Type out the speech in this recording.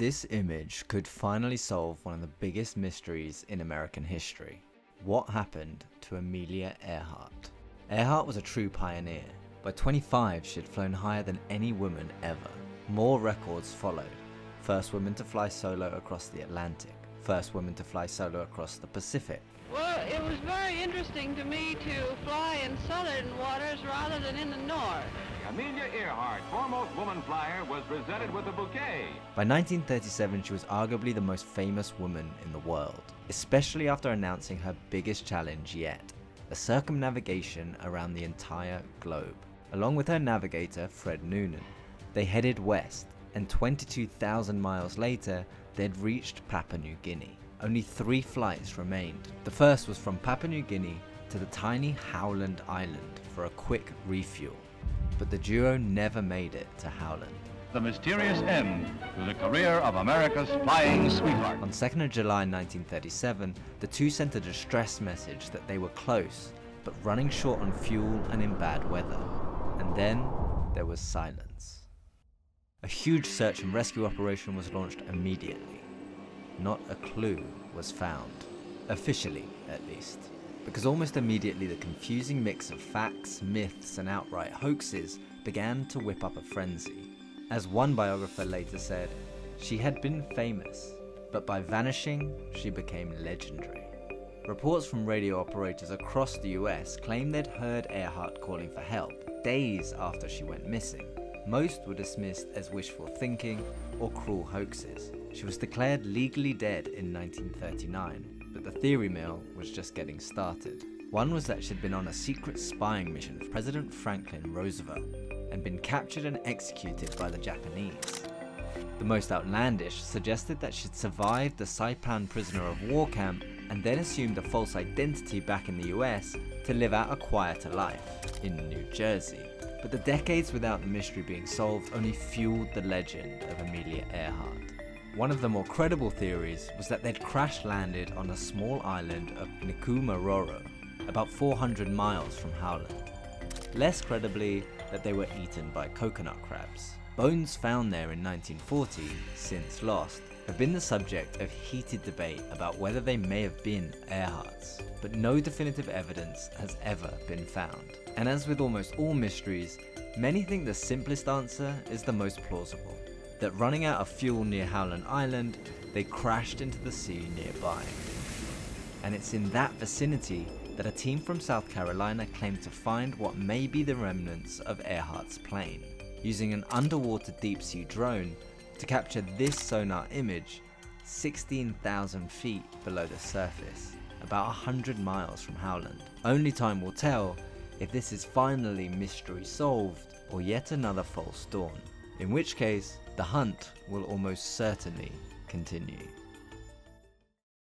This image could finally solve one of the biggest mysteries in American history. What happened to Amelia Earhart? Earhart was a true pioneer. By 25, she had flown higher than any woman ever. More records followed. First woman to fly solo across the Atlantic. First woman to fly solo across the Pacific. Well, it was very interesting to me to fly in southern waters rather than in the north. Amelia Earhart, foremost woman flyer, was presented with a bouquet. By 1937, she was arguably the most famous woman in the world, especially after announcing her biggest challenge yet, a circumnavigation around the entire globe. Along with her navigator, Fred Noonan, they headed west, and 22,000 miles later, they'd reached Papua New Guinea. Only three flights remained. The first was from Papua New Guinea to the tiny Howland Island for a quick refuel. But the duo never made it to Howland. The mysterious end to the career of America's flying sweetheart. On 2nd of July 1937, the two sent a distress message that they were close, but running short on fuel and in bad weather. And then there was silence. A huge search and rescue operation was launched immediately. Not a clue was found. Officially, at least. Because almost immediately the confusing mix of facts, myths, and outright hoaxes began to whip up a frenzy. As one biographer later said, she had been famous, but by vanishing, she became legendary. Reports from radio operators across the US claimed they'd heard Earhart calling for help days after she went missing. Most were dismissed as wishful thinking or cruel hoaxes. She was declared legally dead in 1939, but the theory mill was just getting started. One was that she'd been on a secret spying mission for President Franklin Roosevelt and been captured and executed by the Japanese. The most outlandish suggested that she'd survived the Saipan prisoner of war camp and then assumed a false identity back in the US to live out a quieter life in New Jersey. But the decades without the mystery being solved only fueled the legend of Amelia Earhart. One of the more credible theories was that they'd crash landed on a small island of Nikumaroro, about 400 miles from Howland. Less credibly, that they were eaten by coconut crabs. Bones found there in 1940, since lost, have been the subject of heated debate about whether they may have been Earhart's, but no definitive evidence has ever been found. And as with almost all mysteries, many think the simplest answer is the most plausible. That running out of fuel near Howland Island, they crashed into the sea nearby. And it's in that vicinity that a team from South Carolina claimed to find what may be the remnants of Earhart's plane, using an underwater deep sea drone to capture this sonar image 16,000 feet below the surface, about 100 miles from Howland. Only time will tell if this is finally mystery solved or yet another false dawn, in which case the hunt will almost certainly continue.